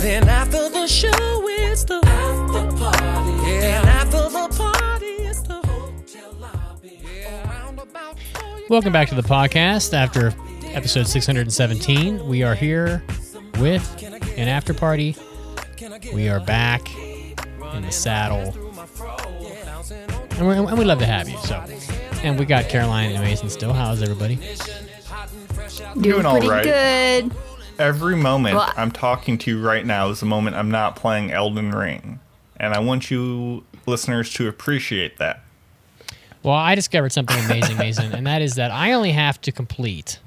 Then after the show, it's the after party. Yeah. And after the party, it's the hotel lobby. Around about four, you Welcome back to the podcast. After episode 617, we are here with an after party. We are back in the saddle, and, we're, and we love to have you. So, and we got Caroline and Mason still. How's everybody? Doing all pretty right. good. Every moment Well, I'm talking to you right now is the moment I'm not playing Elden Ring. And I want you listeners to appreciate that. Well, I discovered something amazing, Mason, and that is that I only have to complete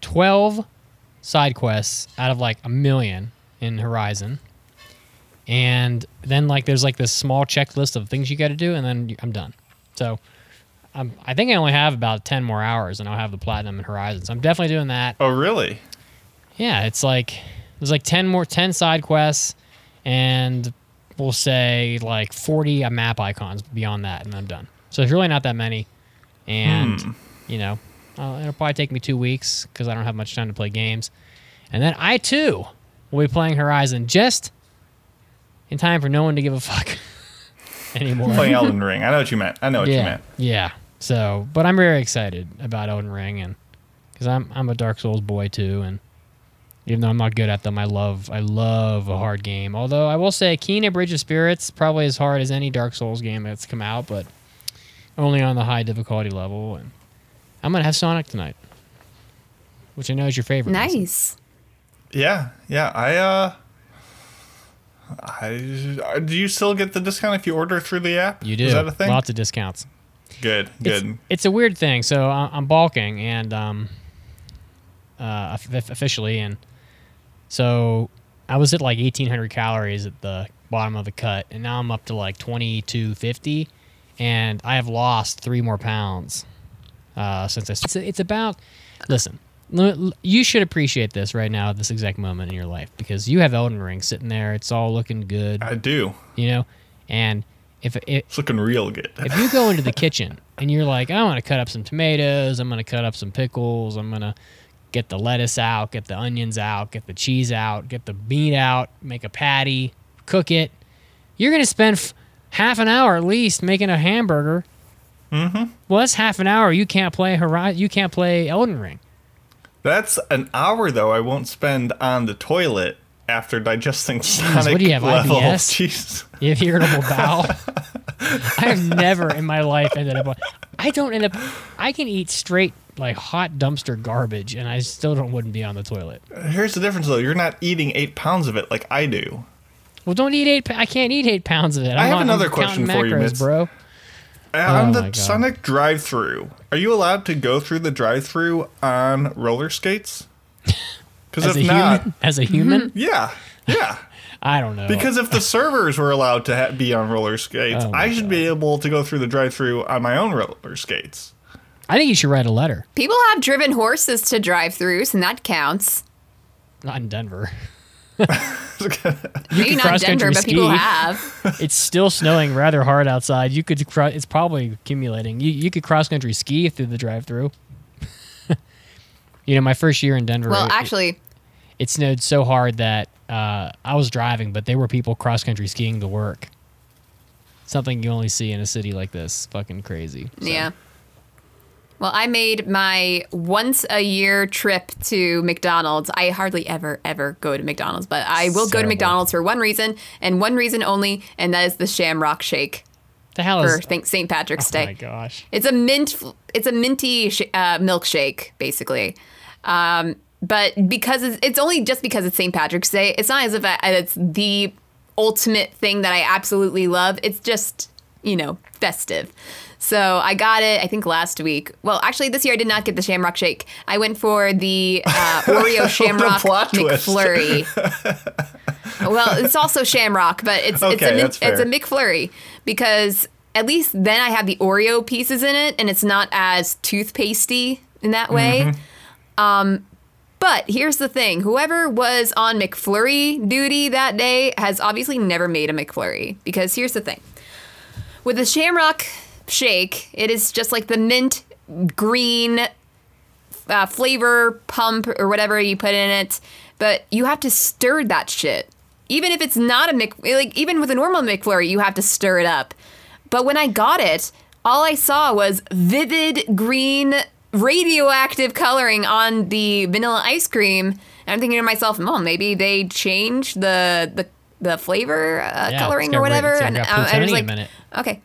12 side quests out of like a million in Horizon. And then like there's like this small checklist of things you got to do and then I'm done. So um, I think I only have about 10 more hours and I'll have the platinum and Horizon. So I'm definitely doing that. Oh, really? Yeah, it's like there's like 10 more 10 side quests and we'll say like 40 map icons beyond that and I'm done. So it's really not that many. And Hmm. you know, uh, it'll probably take me 2 weeks cuz I don't have much time to play games. And then I too will be playing Horizon just in time for no one to give a fuck anymore. Playing Elden Ring. I know what you meant. I know what yeah. you meant. Yeah. So, but I'm very excited about Elden Ring and cuz I'm I'm a Dark Souls boy too and even though I'm not good at them, I love I love a hard game. Although I will say Kena Bridge of Spirits probably as hard as any Dark Souls game that's come out, but only on the high difficulty level and I'm going to have Sonic tonight. Which I know is your favorite. Nice. Yeah, yeah. I uh, I do you still get the discount if you order through the app? You do. Is that a thing? Lots of discounts. Good, good. it's a weird thing. So I'm bulking and um, uh, officially, and so I was at like 1,800 calories at the bottom of the cut, and now I'm up to like 2,250, and I have lost three more pounds uh, since I. It's, it's about. Listen, you should appreciate this right now at this exact moment in your life because you have Elden Ring sitting there. It's all looking good, I do. you know, and if it, It's looking real good. if you go into the kitchen and you're like, I want to cut up some tomatoes, I'm going to cut up some pickles, I'm going to get the lettuce out, get the onions out, get the cheese out, get the meat out, make a patty, cook it, you're going to spend f- half an hour at least making a hamburger. Mm-hmm. Well, that's half an hour. You can't play Horizon. You can't play Elden Ring. That's an hour though I won't spend on the toilet after digesting Sonic what do you have, level. IBS? Jeez. You have irritable bowel. I have never in my life ended up. I don't end up. I can eat straight like hot dumpster garbage, and I still don't wouldn't be on the toilet. Here's the difference though. You're not eating eight pounds of it like I do. Well, don't eat eight. I can't eat eight pounds of it. I'm I have another question for you, Mitz. bro. Uh, on Oh the. Sonic drive-through, are you allowed to go through the drive-through on roller skates? Because As if a not, human, as a human, yeah, yeah. I don't know. Because if the servers were allowed to ha- be on roller skates, Oh I should be able to go through the drive-through on my own roller skates. I think you should write a letter. People have driven horses to drive-throughs, and that counts. Not in Denver. Maybe not cross-country Denver, but people ski. have. it's still snowing rather hard outside. You could. cro- It's probably accumulating. You you could cross country ski through the drive through. you know, my first year in Denver. Well, it- actually, it snowed so hard that uh, I was driving, but there were people cross country skiing to work. Something you only see in a city like this. Fucking crazy. So, yeah. Well, I made my once a year trip to McDonald's. I hardly ever, ever go to McDonald's, but I will go to McDonald's for one reason and one reason only, and that is the Shamrock Shake The hell for is? St. Patrick's oh Day. Oh my gosh. It's a mint. It's a minty sh- uh, milkshake, basically. Um, but because it's, it's only just because it's St. Patrick's Day, it's not as if I, it's the ultimate thing that I absolutely love. It's just you know festive. So I got it. I think last week. Well, actually, this year I did not get the Shamrock Shake. I went for the uh, Oreo Shamrock twist. McFlurry. well, it's also Shamrock, but it's it's a it's a. McFlurry because at least then I have the Oreo pieces in it, and it's not as toothpastey in that way. Um, but here's the thing: whoever was on McFlurry duty that day has obviously never made a McFlurry because here's the thing: with the Shamrock Shake, it is just like the mint green uh, flavor pump or whatever you put in it. but you have to stir that shit. Even if it's not a Mc, like even with a normal McFlurry, you have to stir it up. But when I got it, all I saw was vivid green radioactive coloring on the vanilla ice cream. And I'm thinking to myself, oh, maybe they changed the the the flavor uh, Yeah, coloring or whatever. and uh, I was like, okay.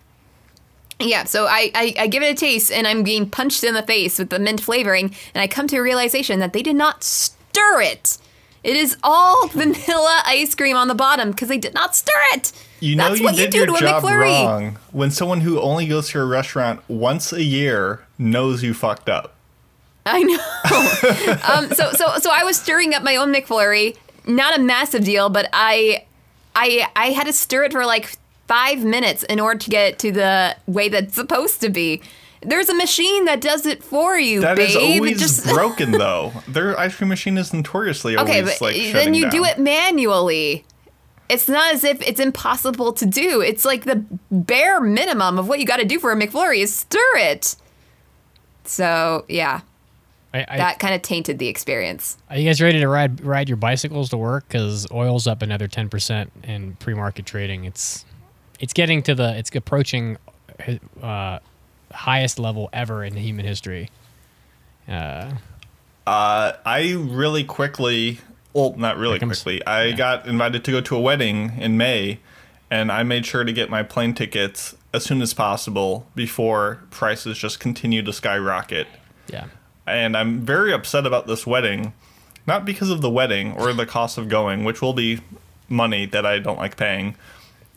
Yeah, so I, I, I give it a taste and I'm being punched in the face with the mint flavoring, and I come to a realization that they did not stir it. It is all vanilla ice cream on the bottom because they did not stir it. You know That's you did you do your job McFlurry. wrong when someone who only goes to a restaurant once a year knows you fucked up. I know. um, so so so I was stirring up my own McFlurry. Not a massive deal, but I I I had to stir it for like five minutes in order to get it to the way that's supposed to be. There's a machine that does it for you, That is babe. Always just broken though. Their ice cream machine is notoriously okay, always but like then shutting you do it manually. It's not as if it's impossible to do. It's like the bare minimum of what you got to do for a McFlurry is stir it. So yeah, I, I, that kind of tainted the experience. are you guys ready to ride ride your bicycles to work? Because oil's up another ten percent in pre-market trading. It's it's getting to the it's approaching uh, highest level ever in human history. Uh, Uh, I really quickly, well, not really quickly. I yeah. got invited to go to a wedding in May, and I made sure to get my plane tickets as soon as possible before prices just continue to skyrocket. yeah. And I'm very upset about this wedding, not because of the wedding or the cost of going, which will be money that I don't like paying,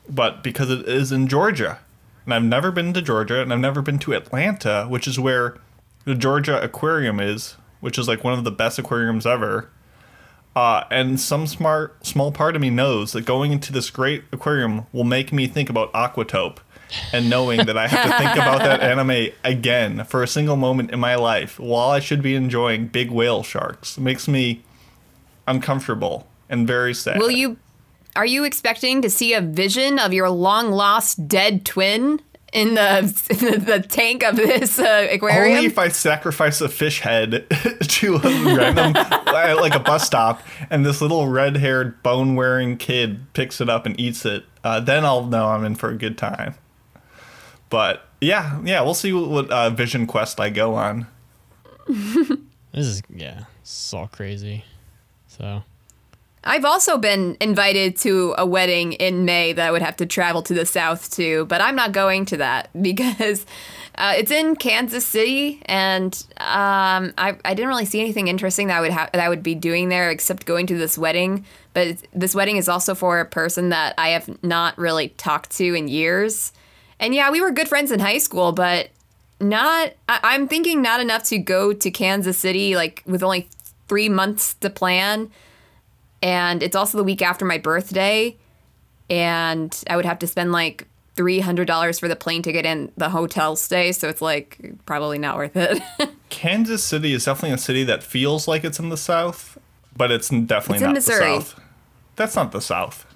but because it is in Georgia. And I've never been to Georgia, and I've never been to Atlanta, which is where the Georgia Aquarium is, which is like one of the best aquariums ever. Uh, and some smart, small part of me knows that going into this great aquarium will make me think about Aquatope, and knowing that I have to think about that anime again for a single moment in my life while I should be enjoying big whale sharks makes me uncomfortable and very sad. Will you? Are you expecting to see a vision of your long lost dead twin in the the tank of this uh, aquarium? Only if I sacrifice a fish head to a random, uh, like a bus stop, and this little red haired, bone wearing kid picks it up and eats it, uh, then I'll know I'm in for a good time. But yeah, yeah, we'll see what, what uh, Vision Quest I go on. This is yeah, it's all crazy. So I've also been invited to a wedding in May that I would have to travel to the south to, but I'm not going to that because uh, it's in Kansas City, and um, I, I didn't really see anything interesting that I would ha- that I would be doing there except going to this wedding. But this wedding is also for a person that I have not really talked to in years, and yeah, we were good friends in high school, but not. I, I'm thinking not enough to go to Kansas City like with only three months to plan and it's also the week after my birthday and i would have to spend like $300 for the plane ticket and the hotel stay so it's like probably not worth it Kansas City is definitely a city that feels like it's in the South, but it's definitely It's in not Missouri. the South. That's not the South.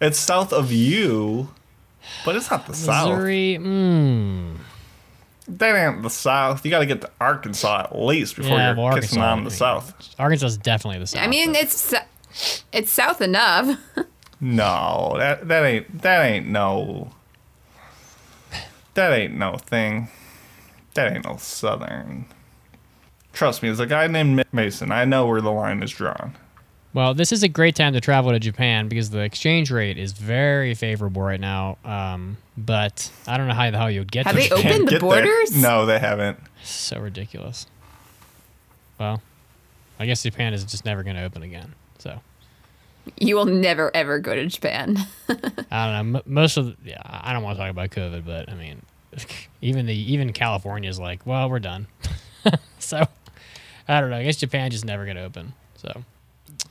It's south of you, but it's not the South. Missouri, mm, That ain't the South. You got to get to Arkansas at least before yeah, you're well, kissing Arkansas. on the South. Arkansas is definitely the south. i mean but- it's s- it's south enough No, that that ain't that ain't no. That ain't no thing. That ain't no Southern. Trust me, as a guy named Ma- Mason, I know where the line is drawn. Well, this is a great time to travel to Japan because the exchange rate is very favorable right now. Um, but I don't know how the hell you'd get Have to they Japan. opened the get there. borders? No, they haven't. So ridiculous. Well, I guess Japan is just never going to open again. So you will never ever go to japan I don't know. M- most of the, yeah, I don't want to talk about COVID, but I mean, even the even California is like, well, we're done. so I don't know. I guess Japan just never going to open. So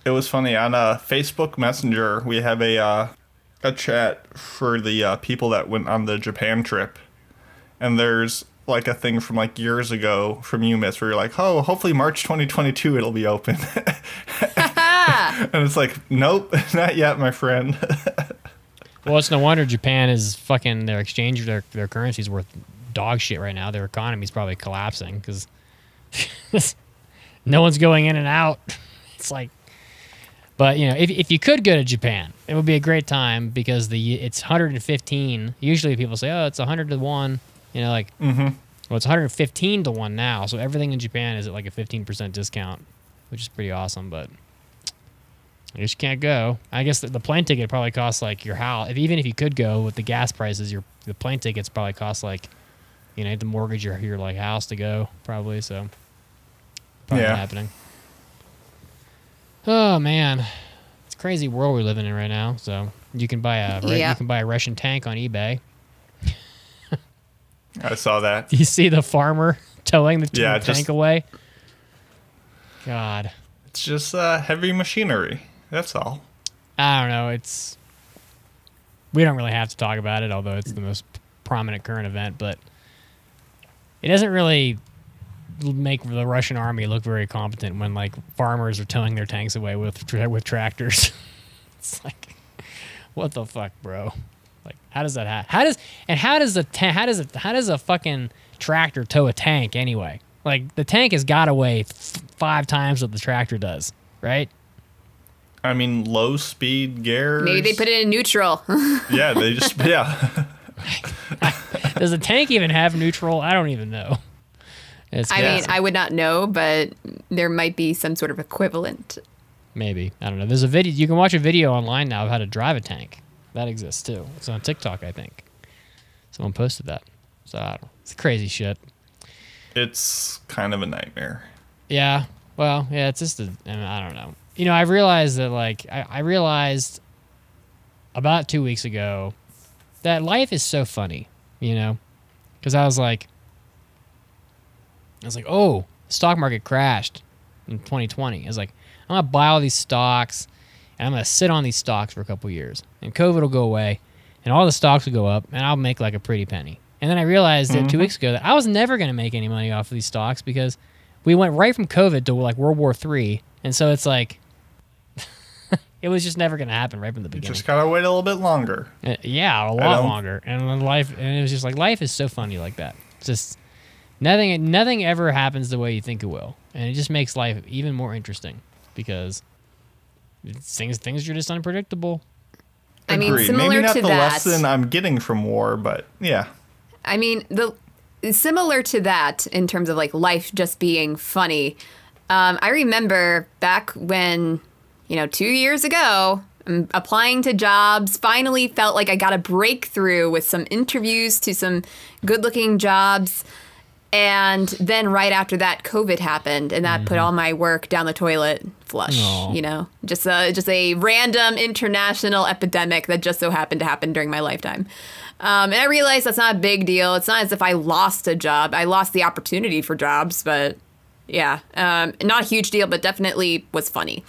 It was funny on uh, Facebook Messenger. We have a uh, a chat for the uh, people that went on the Japan trip, and there's like a thing from like years ago from UMIS where you're like, oh, hopefully March 2022 it'll be open, and it's like, nope, not yet, my friend. Well, it's no wonder Japan is fucking their exchange, their their currency's worth dog shit right now. Their economy's probably collapsing because no one's going in and out. It's like But you know, if, if you could go to Japan, it would be a great time because the it's 115. Usually, people say, "Oh, it's 100 to one." You know, like, Mm-hmm. well, it's 115 to one now. So everything in Japan is at like a 15% discount, which is pretty awesome. But I just can't go. I guess the, the plane ticket probably costs like your house. If even if you could go with the gas prices, your the plane tickets probably cost like, you know, you have to mortgage your your like house to go probably. So probably Yeah. not happening. Oh man, it's a crazy world we're living in right now. So you can buy a Yeah. you can buy a Russian tank on eBay. I saw that. Do you see the farmer towing the Yeah, tank just- away? God, It's just uh, heavy machinery. That's all. I don't know. It's we don't really have to talk about it, although it's the most prominent current event. But it doesn't really make the Russian army look very competent when like farmers are towing their tanks away with tra- with tractors. it's like, what the fuck, bro? Like, how does that happen? How does and how does a ta- how does a how does a fucking tractor tow a tank anyway? Like the tank has got weigh f- five times what the tractor does, right? I mean, low speed gears. Maybe they put it in neutral. Yeah, they just yeah. Does the tank even have neutral? I don't even know. It's I Yeah. mean, I would not know, but there might be some sort of equivalent. maybe I don't know. There's a video you can watch a video online now of how to drive a tank. That exists too. It's on TikTok, I think. Someone posted that. So I don't. It's crazy shit. It's kind of a nightmare. Yeah. Well, yeah. It's just a. I, mean, I don't know. You know, I realized that like I, I realized about two weeks ago that life is so funny. You know, because I was like, I was like, oh, stock market crashed in 2020. I was like, I'm gonna buy all these stocks, and I'm gonna sit on these stocks for a couple years, and COVID will go away, and all the stocks will go up, and I'll make like a pretty penny. And then I realized that two mm-hmm. weeks ago that I was never gonna make any money off of these stocks because we went right from COVID to like World War Three, and so it's like. It was just never going to happen right from the You beginning. just gotta wait a little bit longer. Uh, yeah, a lot longer. And then life, and it was just like life is so funny like that. It's just nothing, nothing ever happens the way you think it will, and it just makes life even more interesting because things things are just unpredictable. I mean, Agreed. similar Maybe not to the that. lesson I'm getting from war, but yeah. I mean, the similar to that in terms of like life just being funny. Um, I remember back when, you know, two years ago, I'm applying to jobs. Finally, felt like I got a breakthrough with some interviews to some good-looking jobs. And then right after that, COVID happened, and that put all my work down the toilet, flush. Aw. You know, just a just a random international epidemic that just so happened to happen during my lifetime. Um, and I realized that's not a big deal. It's not as if I lost a job. I lost the opportunity for jobs, but yeah, um, not a huge deal, but definitely was funny.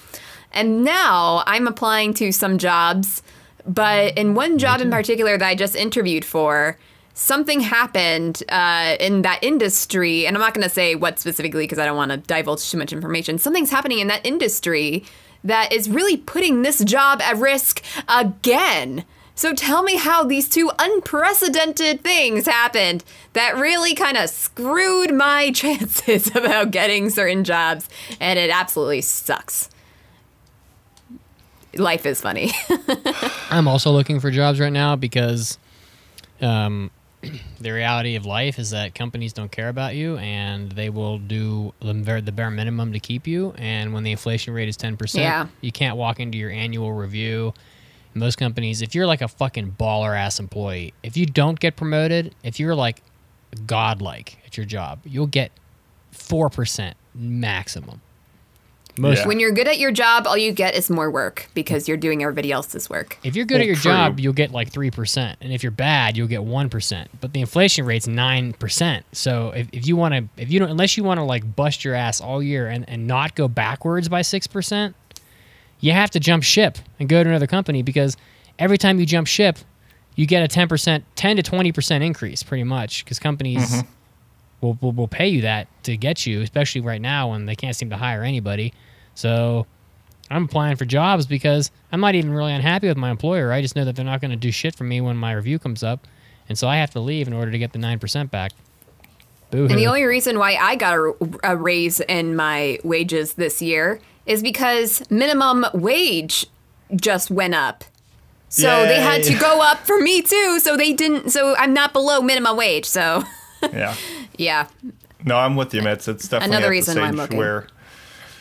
And now I'm applying to some jobs, but in one job in particular that I just interviewed for, something happened uh, in that industry, and I'm not going to say what specifically because I don't want to divulge too much information. Something's happening in that industry that is really putting this job at risk again. So tell me how these two unprecedented things happened that really kind of screwed my chances about getting certain jobs, and it absolutely sucks. Life is funny. I'm also looking for jobs right now because um, the reality of life is that companies don't care about you and they will do the bare, the bare minimum to keep you. And when the inflation rate is 10%, Yeah. you can't walk into your annual review. Most companies, if you're like a fucking baller ass employee, if you don't get promoted, if you're like godlike at your job, you'll get 4% maximum. Most Yeah. when you're good at your job, all you get is more work because you're doing everybody else's work. If you're good Well, at your true. job, you'll get like 3%. And if you're bad, you'll get 1%. But the inflation rate's 9%. So if, if you want to, if you don't, unless you want to like bust your ass all year and, and not go backwards by 6%, you have to jump ship and go to another company because every time you jump ship, you get a 10%, 10 to 20% increase pretty much because companies mm-hmm. Will, will, will pay you that to get you, especially right now when they can't seem to hire anybody. So I'm applying for jobs because I'm not even really unhappy with my employer. I just know that they're not going to do shit for me when my review comes up. And so I have to leave in order to get the 9% back. Boo And the only reason why I got a, a raise in my wages this year is because minimum wage just went up. So they had to go up for me too. So they didn't. So I'm not below minimum wage. So Yeah. yeah, No, I'm with you, Mitz. It's definitely Another at the reason why I'm looking. where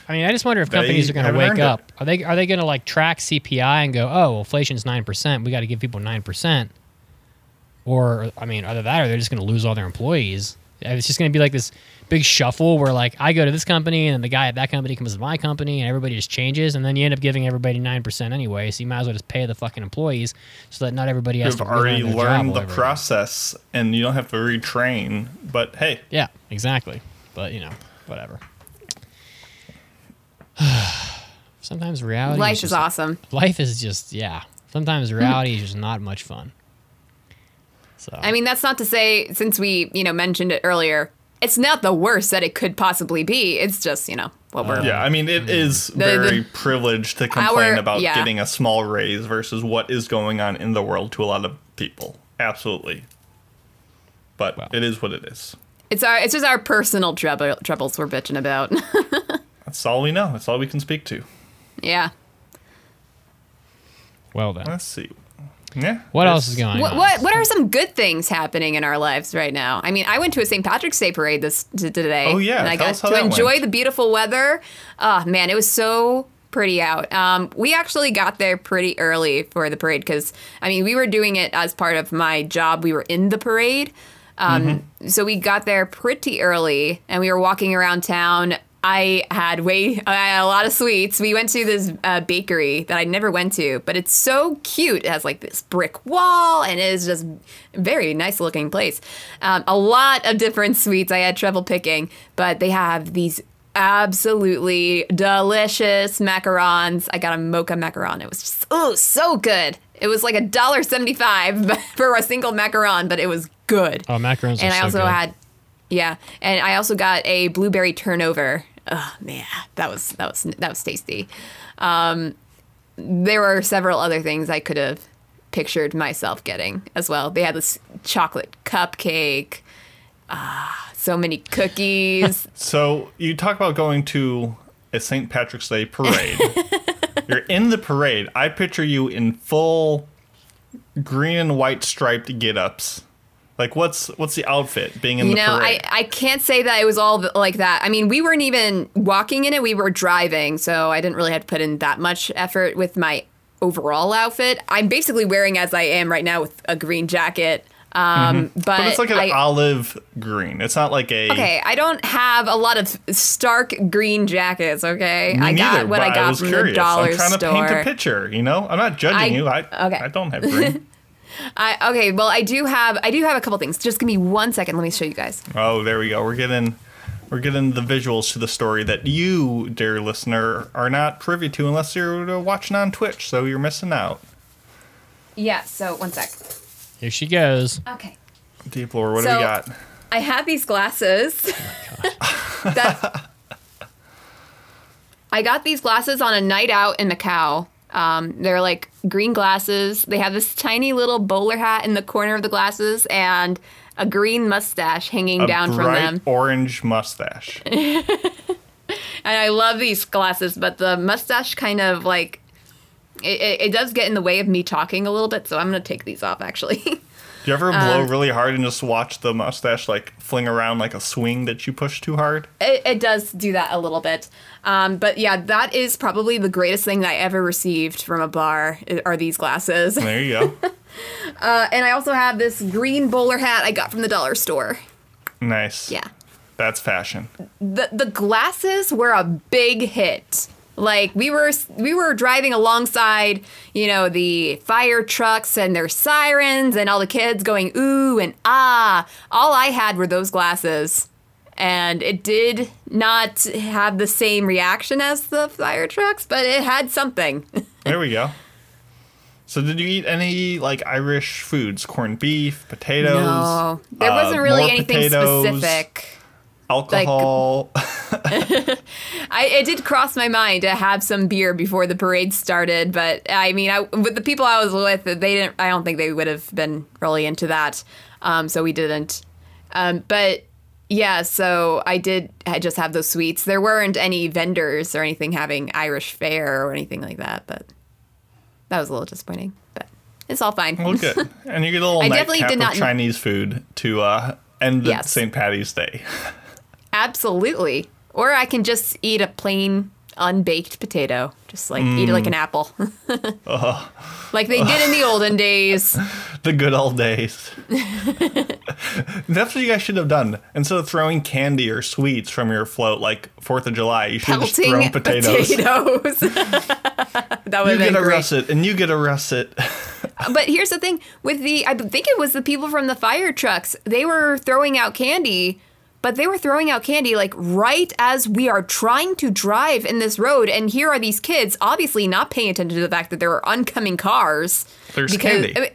I mean, I just wonder if companies are going to wake earned it. up. Are they are they going to like track CPI and go, oh, inflation's nine percent. We got to give people nine percent. Or I mean, either that or they're just going to lose all their employees. It's just going to be like this big shuffle where like I go to this company and then the guy at that company comes to my company and everybody just changes and then you end up giving everybody nine percent anyway. So you might as well just pay the fucking employees so that not everybody has you've to already their learned all the process and you don't have to retrain. But hey, Yeah, exactly. But you know, whatever. Sometimes reality. life is is awesome. Life is just yeah. Sometimes reality is just not much fun. So I mean, that's not to say since we you know mentioned it earlier, it's not the worst that it could possibly be. It's just you know what we're uh, yeah, I mean, it mm-hmm. is very the- privileged to complain Our- about yeah. getting a small raise versus what is going on in the world to a lot of people. Absolutely. But Well. it is what it is. It's our it's just our personal trouble, troubles we're bitching about. That's all we know. That's all we can speak to. yeah. well then, Let's see. Yeah. what else is going What, on? what what are some good things happening in our lives right now? I mean, I went to a St. Patrick's Day parade this t- today. Oh, yeah. and I Tell got to enjoy went. the beautiful weather. Oh man, it was so pretty out. Um, we actually got there pretty early for the parade because I mean we were doing it as part of my job. We were in the parade, um, Mm-hmm. so we got there pretty early and we were walking around town. I had way had a lot of sweets. We went to this uh, bakery that I never went to, but it's so cute. It has like this brick wall and it is just very nice looking place. Um, a lot of different sweets. I had trouble picking, but they have these absolutely delicious macarons. I got a mocha macaron. It was just oh so good. It was like a dollar seventy five for a single macaron, but it was good. Oh, macarons are so good. And I so also good. had, yeah, and I also got a blueberry turnover. Oh man, that was that was that was tasty. Um, there were several other things I could have pictured myself getting as well. They had this chocolate cupcake. Ah, so many cookies. So you talk about going to a St. Patrick's Day parade. You're in the parade. I picture you in full green and white striped get-ups. Like what's what's the outfit being in You the know, I, parade? I can't say that it was all like that. I mean, we weren't even walking in it, we were driving, so I didn't really have to put in that much effort with my overall outfit. I'm basically wearing as I am right now with a green jacket. Um, but, but it's like an I, olive green. It's not like a okay, I don't have a lot of stark green jackets. Okay, Me I got neither, what but I got was from curious. the dollar I'm trying store. to paint a picture, you know? I'm not judging I- you. I okay. I don't have green. I, okay, well, I do have I do have a couple things. Just give me one second. Let me show you guys. oh, there we go. We're getting we're getting the visuals to the story that you, dear listener, are not privy to unless you're uh, watching on Twitch, so you're missing out. Yeah. So one sec. Here she goes. Okay. Deep lore, what do So- we got? I have these glasses. Oh that I got these glasses on a night out in Macau. Um, they're like green glasses. They have this tiny little bowler hat in the corner of the glasses and a green mustache hanging A down from bright them. orange mustache. And I love these glasses, but the mustache kind of like it, it, it does get in the way of me talking a little bit. So I'm gonna take these off actually. Do you ever Um, blow really hard and just watch the mustache like fling around like a swing that you push too hard? It, it does do that a little bit. Um, but yeah, that is probably the greatest thing that I ever received from a bar are these glasses. There you go. Uh, and I also have this green bowler hat I got from the dollar store. nice. Yeah. That's fashion. The the glasses were a big hit. Like we were we were driving alongside, you know, the fire trucks and their sirens and all the kids going ooh and ah. All I had were those glasses. And it did not have the same reaction as the fire trucks, but it had something. There we go. So did you eat any like Irish foods? Corned beef, potatoes? No, there uh, wasn't really anything potatoes, specific. Alcohol. I it did cross my mind to have some beer before the parade started, but I mean, I with the people I was with, they didn't. I don't think they would have been really into that, um, so we didn't. Um, but Yeah, so I did I just have those sweets. There weren't any vendors or anything having Irish fare or anything like that, but that was a little disappointing. But it's all fine. Well, good. And you get a little I definitely did not- Chinese food to uh, end the Yes. St. Patty's Day. Absolutely. Or I can just eat a plain unbaked potato. Just like eat it like an mm. apple. Uh-huh. Like they did in the olden days. the good old days. That's what you guys should have done. Instead of throwing candy or sweets from your float like Fourth of July, you should have just thrown potatoes. potatoes. that would You have get been a great. russet, and you get a russet. Uh, but here's the thing with the I think it was the people from the fire trucks. They were throwing out candy, but they were throwing out candy like right as we are trying to drive in this road and here are these kids obviously not paying attention to the fact that there are oncoming cars. There's candy. I mean,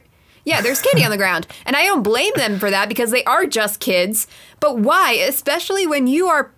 yeah, there's candy on the ground. And I don't blame them for that because they are just kids. But why, especially when you are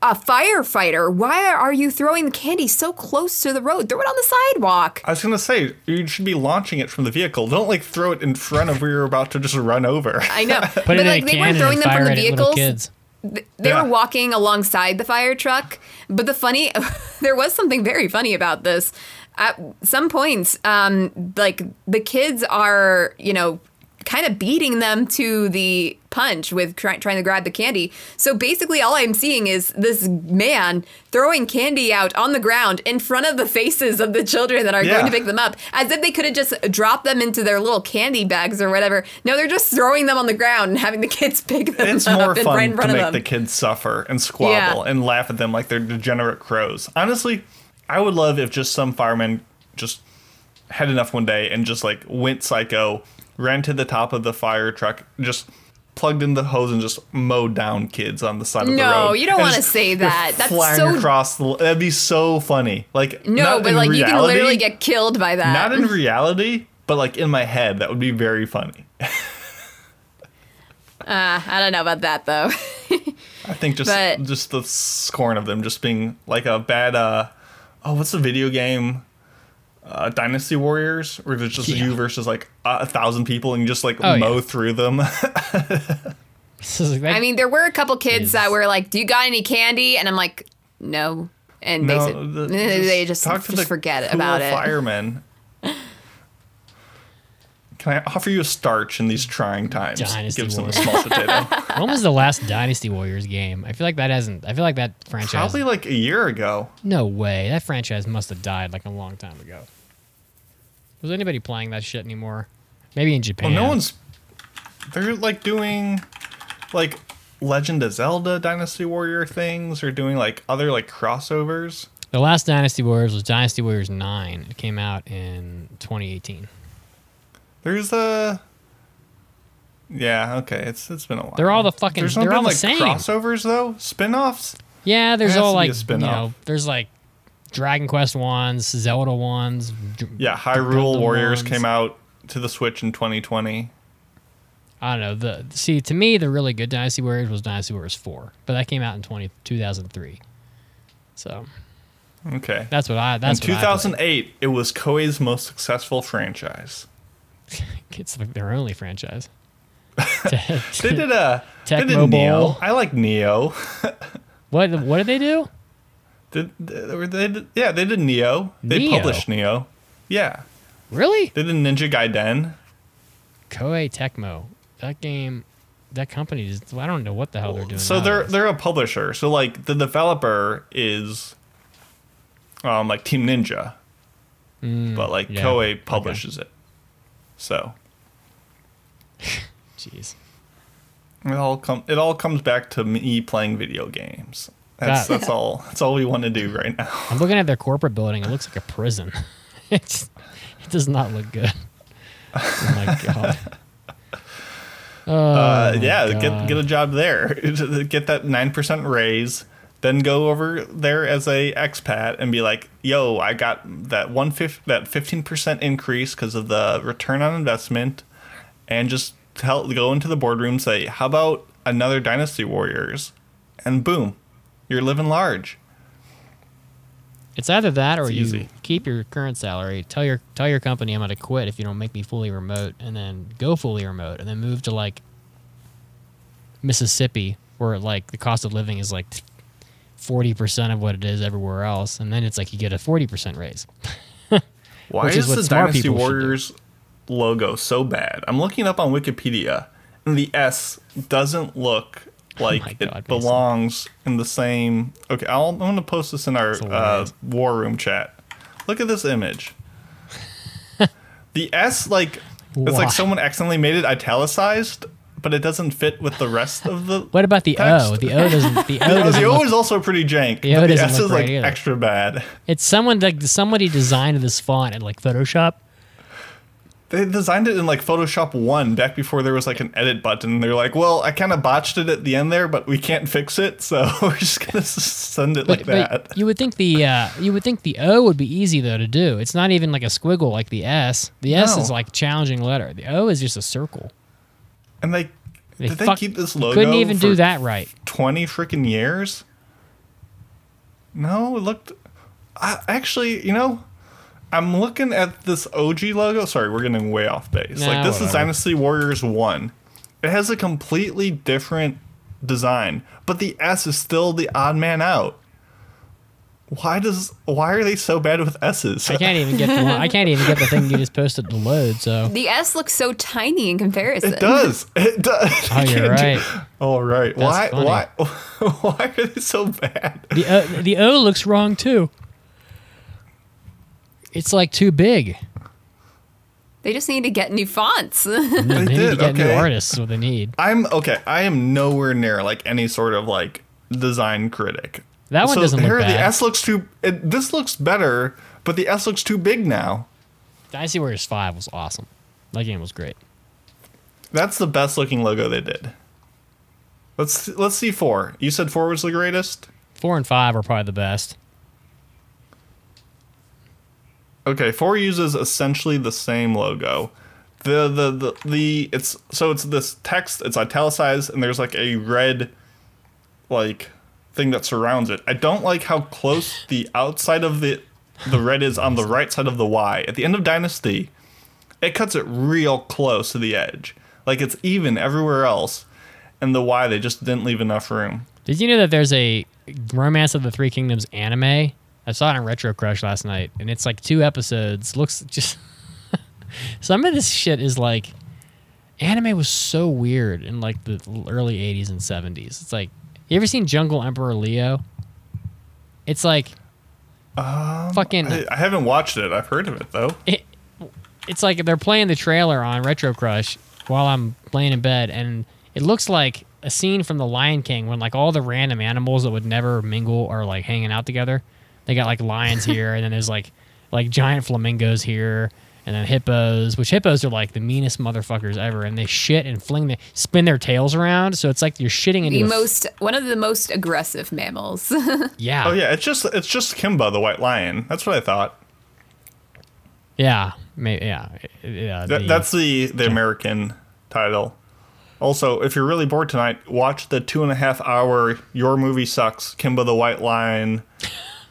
a firefighter, why are you throwing the candy so close to the road? Throw it on the sidewalk. I was gonna say you should be launching it from the vehicle. Don't like throw it in front of where you're about to just run over. I know. Put but it like in a they can weren't throwing them from the it at vehicles. They Yeah. were walking alongside the fire truck. But the funny, there was something very funny about this. At some points, um, like the kids are, you know, kind of beating them to the punch with try- trying to grab the candy. So basically, all I'm seeing is this man throwing candy out on the ground in front of the faces of the children that are Yeah. going to pick them up, as if they could have just dropped them into their little candy bags or whatever. No, they're just throwing them on the ground and having the kids pick them It's up It's more fun right in to front of make the kids suffer and squabble Yeah. and laugh at them like they're degenerate crows. Honestly, I would love if just some firemen just had enough one day and just like went psycho, ran to the top of the fire truck, just plugged in the hose and just mowed down kids on the side of the road. No, you don't wanna say that. That's flying so- across the. That'd be so funny. Like No, but like you can literally get killed by that. not in reality, but like in my head, that would be very funny. Uh, I don't know about that though. I think just But- just the scorn of them just being like a bad uh oh what's the video game uh, Dynasty Warriors where there's just Yeah. you versus like a thousand people and you just like Oh, mow yeah. through them. This is like- I mean, there were a couple kids Is- that were like, "Do you got any candy?" And I'm like, "No," and they said the- they just, talk to just the forget cool about it. Firemen. Can I offer you a starch in these trying times? Dynasty Gives them a small potato. when was the last Dynasty Warriors game? I feel like that hasn't. I feel like that franchise. Probably like a year ago. No way. That franchise must have died like a long time ago. Was anybody playing that shit anymore? Maybe in Japan. Well, no one's. They're like doing, like, Legend of Zelda Dynasty Warrior things, or doing like other like crossovers. The last Dynasty Warriors was Dynasty Warriors 9. It came out in 2018. There's a. Yeah, okay, it's it's been a while. They're all the fucking- There's they're been, all the like same. crossovers though, spin-offs. Yeah, there's all to be a like you know, there's like Dragon Quest ones, Zelda ones. Yeah, Hyrule Gundam Warriors ones. came out to the Switch in 2020. I don't know. The see to me the really good Dynasty Warriors was Dynasty Warriors 4, but that came out in 20, 2003. So Okay. that's what I. That's in what I 2008, it was Koei's most successful franchise. It's like their only franchise. They did a Tech they did Mobile. Nioh. I like Nioh. what what did they do? Did, they, they did, yeah, they did Nioh. They Nioh? published Nioh. Yeah, Really? they did Ninja Gaiden. Koei Tecmo. That game, that company is. I don't know what the hell they're doing. So they're they're a publisher. So like the developer is, um, like Team Ninja, but like Mm, yeah, Koei okay. publishes it. So Jeez. it all come it all comes back to me playing video games. That's That- that's all that's all we want to do right now. I'm looking at their corporate building. It looks like a prison. it's, it does not look good. Oh my god. Oh Uh, yeah, God. get get a job there. get that nine percent raise. Then go over there as a expat and be like, "Yo, I got that one fif- that fifteen percent increase because of the return on investment," and just tell go into the boardroom say, "How about another Dynasty Warriors?" And boom, you're living large. It's either that or It's you easy. keep your current salary. Tell your tell your company I'm going to quit if you don't make me fully remote, and then go fully remote, and then move to like Mississippi where like the cost of living is like forty percent of what it is everywhere else, and then it's like you get a forty percent raise. Why is, is the Dynasty people should do. Warriors logo so bad? I'm looking up on Wikipedia, and the S doesn't look like Oh my it God, Mason. belongs in the same. Okay, I'll, I'm going to post this in our uh, war room chat. Look at this image. the S, like, it's like someone accidentally made it italicized, but it doesn't fit with the rest of the. What about the Text. O? The O doesn't. The O doesn't. the O look- is also pretty jank. The O but the S look is like either. extra bad. It's someone like somebody designed this font in like Photoshop. They designed it in like Photoshop 1 back before there was like an edit button. They're like, well, I kind of botched it at the end there, but we can't fix it, so we're just going to send it But, like that. you would think the uh, you would think the O would be easy though to do. It's not even like a squiggle like the S. The S No. is like challenging letter. The O is just a circle. And they, They did they fuck- keep this logo Couldn't even for do that right. 20 freaking years? No, it looked. I, actually, you know, I'm looking at this OG logo. Sorry, we're getting way off base. Nah, like, this is whatever. Dynasty Warriors 1. It has a completely different design, but the S is still the odd man out. Why does why are they so bad with S's? I can't even get the one, I can't even get the thing you just posted to load. So The S looks so tiny in comparison. It does. It does. Oh, You you're can't do- right. All right. Why? funny. Why? Why are they so bad? the o, the O looks wrong too. It's like too big. They just need to get new fonts. They need to did, get new artists. What they need. I'm okay. I am nowhere near like any sort of like design critic. That one so doesn't look here, bad. The S looks too. It, this looks better, but the S looks too big now. Dynasty Warriors Five was awesome. That game was great. That's the best looking logo they did. Let's let's see four. You said four was the greatest. Four and five are probably the best. Okay, four uses essentially the same logo. The the the, the it's so it's this text, it's italicized, and there's like a red like thing that surrounds it. I don't like how close the outside of the the red is on the right side of the Y. At the end of Dynasty, it cuts it real close to the edge. Like it's even everywhere else. And the Y they just didn't leave enough room. Did you know that there's a Romance of the Three Kingdoms anime? I saw it on RetroCrush last night, and it's like two episodes. Looks just some of this shit is like anime was so weird in like the early '80s and '70s. It's like you ever seen Jungle Emperor Leo? It's like um, fucking. I, I haven't watched it. I've heard of it though. it, it's like they're playing the trailer on RetroCrush while I'm laying in bed, and it looks like a scene from The Lion King when like all the random animals that would never mingle are like hanging out together. They got like lions here, and then there's like like giant flamingos here, and then hippos. Which hippos are like the meanest motherfuckers ever, and they shit and fling the spin their tails around, so it's like you're shitting into the a- most one of the most aggressive mammals. yeah Oh yeah, it's just it's just Kimba the white lion. That's what I thought. yeah maybe, yeah yeah. That, the- that's the the American title. Also, if you're really bored tonight, watch the two and a half hour "Your Movie Sucks" Kimba the White Lion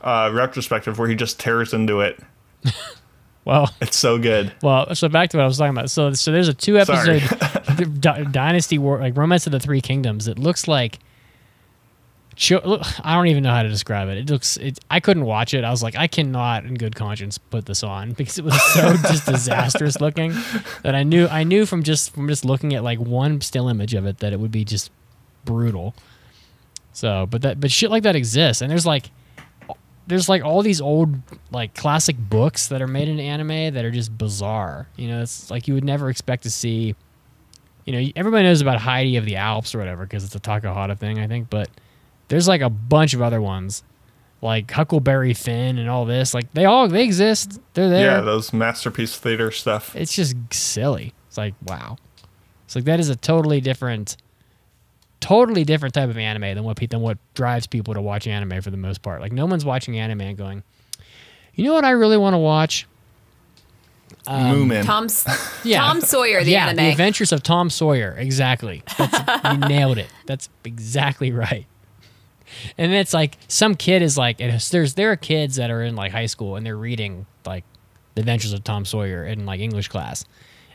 uh, retrospective where he just tears into it. well. It's so good. Well, so back to what I was talking about. So, so there's a two episode Dynasty War, like Romance of the Three Kingdoms. It looks like. I don't even know how to describe it. It looks. It, I couldn't watch it. I was like, I cannot, in good conscience, put this on because it was so just disastrous looking that I knew. I knew from just from just looking at like one still image of it that it would be just brutal. So, but that but shit like that exists, and there's like there's like all these old like classic books that are made into anime that are just bizarre. You know, it's like you would never expect to see. You know, everybody knows about Heidi of the Alps or whatever because it's a Takahata thing, I think. But there's like a bunch of other ones, like Huckleberry Finn and all this. Like they all they exist. They're there. Yeah, those masterpiece theater stuff. it's just silly. It's like wow. It's like that is a totally different, totally different type of anime than what pe- than what drives people to watch anime for the most part. Like no one's watching anime and going, you know what I really want to watch? Um, Moomin. Tom's Yeah, Tom Sawyer, the yeah, anime. The Adventures of Tom Sawyer. Exactly. That's, you nailed it. That's exactly right. And it's like some kid is like, it has- there's there are kids that are in like high school and they're reading like The Adventures of Tom Sawyer in like English class,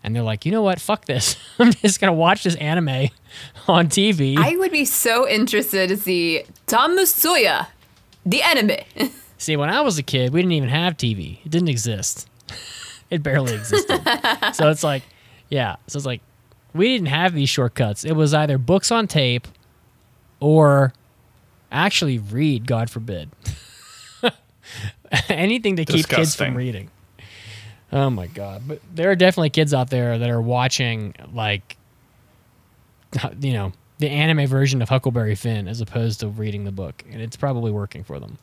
and they're like, you know what? Fuck this. I'm just gonna watch this anime on TV. I would be so interested to see Tom Soya, the anime. See, when I was a kid, we didn't even have TV. It didn't exist. it barely existed. so it's like, yeah. So it's like, we didn't have these shortcuts. It was either books on tape or actually read, God forbid. Anything to keep kids from reading. Oh my God. But there are definitely kids out there that are watching, like, you know, the anime version of Huckleberry Finn as opposed to reading the book. And it's probably working for them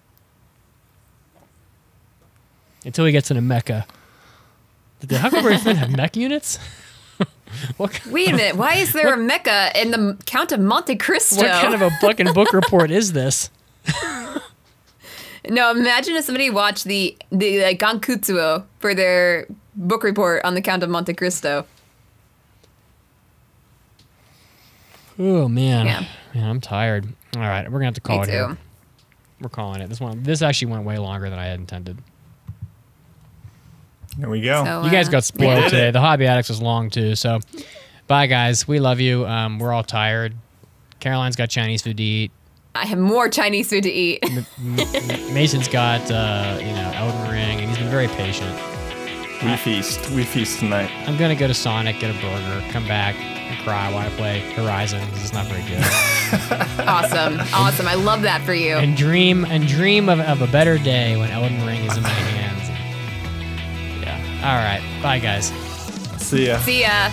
until he gets in a mecha. Did the Huckleberry Finn have mech units? what, Wait a minute, why is there a mecha in the Count of Monte Cristo? what kind of a fucking book report is this? no, imagine if somebody watched the the like, Gankutsuou for their book report on the Count of Monte Cristo. Oh man, Yeah. man, I'm tired. All right, we're gonna have to call Me it here. We're calling it. This one, this actually went way longer than I had intended. There we go. So, You guys uh, got spoiled today. The Hobby Addicts was long too. So, bye guys. We love you. Um, we're all tired. Caroline's got Chinese food to eat. I have more Chinese food to eat. Mason's got uh, you know Elden Ring, and he's been very patient. We feast. We feast tonight. I'm gonna go to Sonic, get a burger, come back, and cry while I play Horizon because it's not very good. awesome, awesome. I love that for you. and dream and dream of, of a better day when Elden Ring is in my hands. Yeah. All right. Bye, guys. See ya. See ya.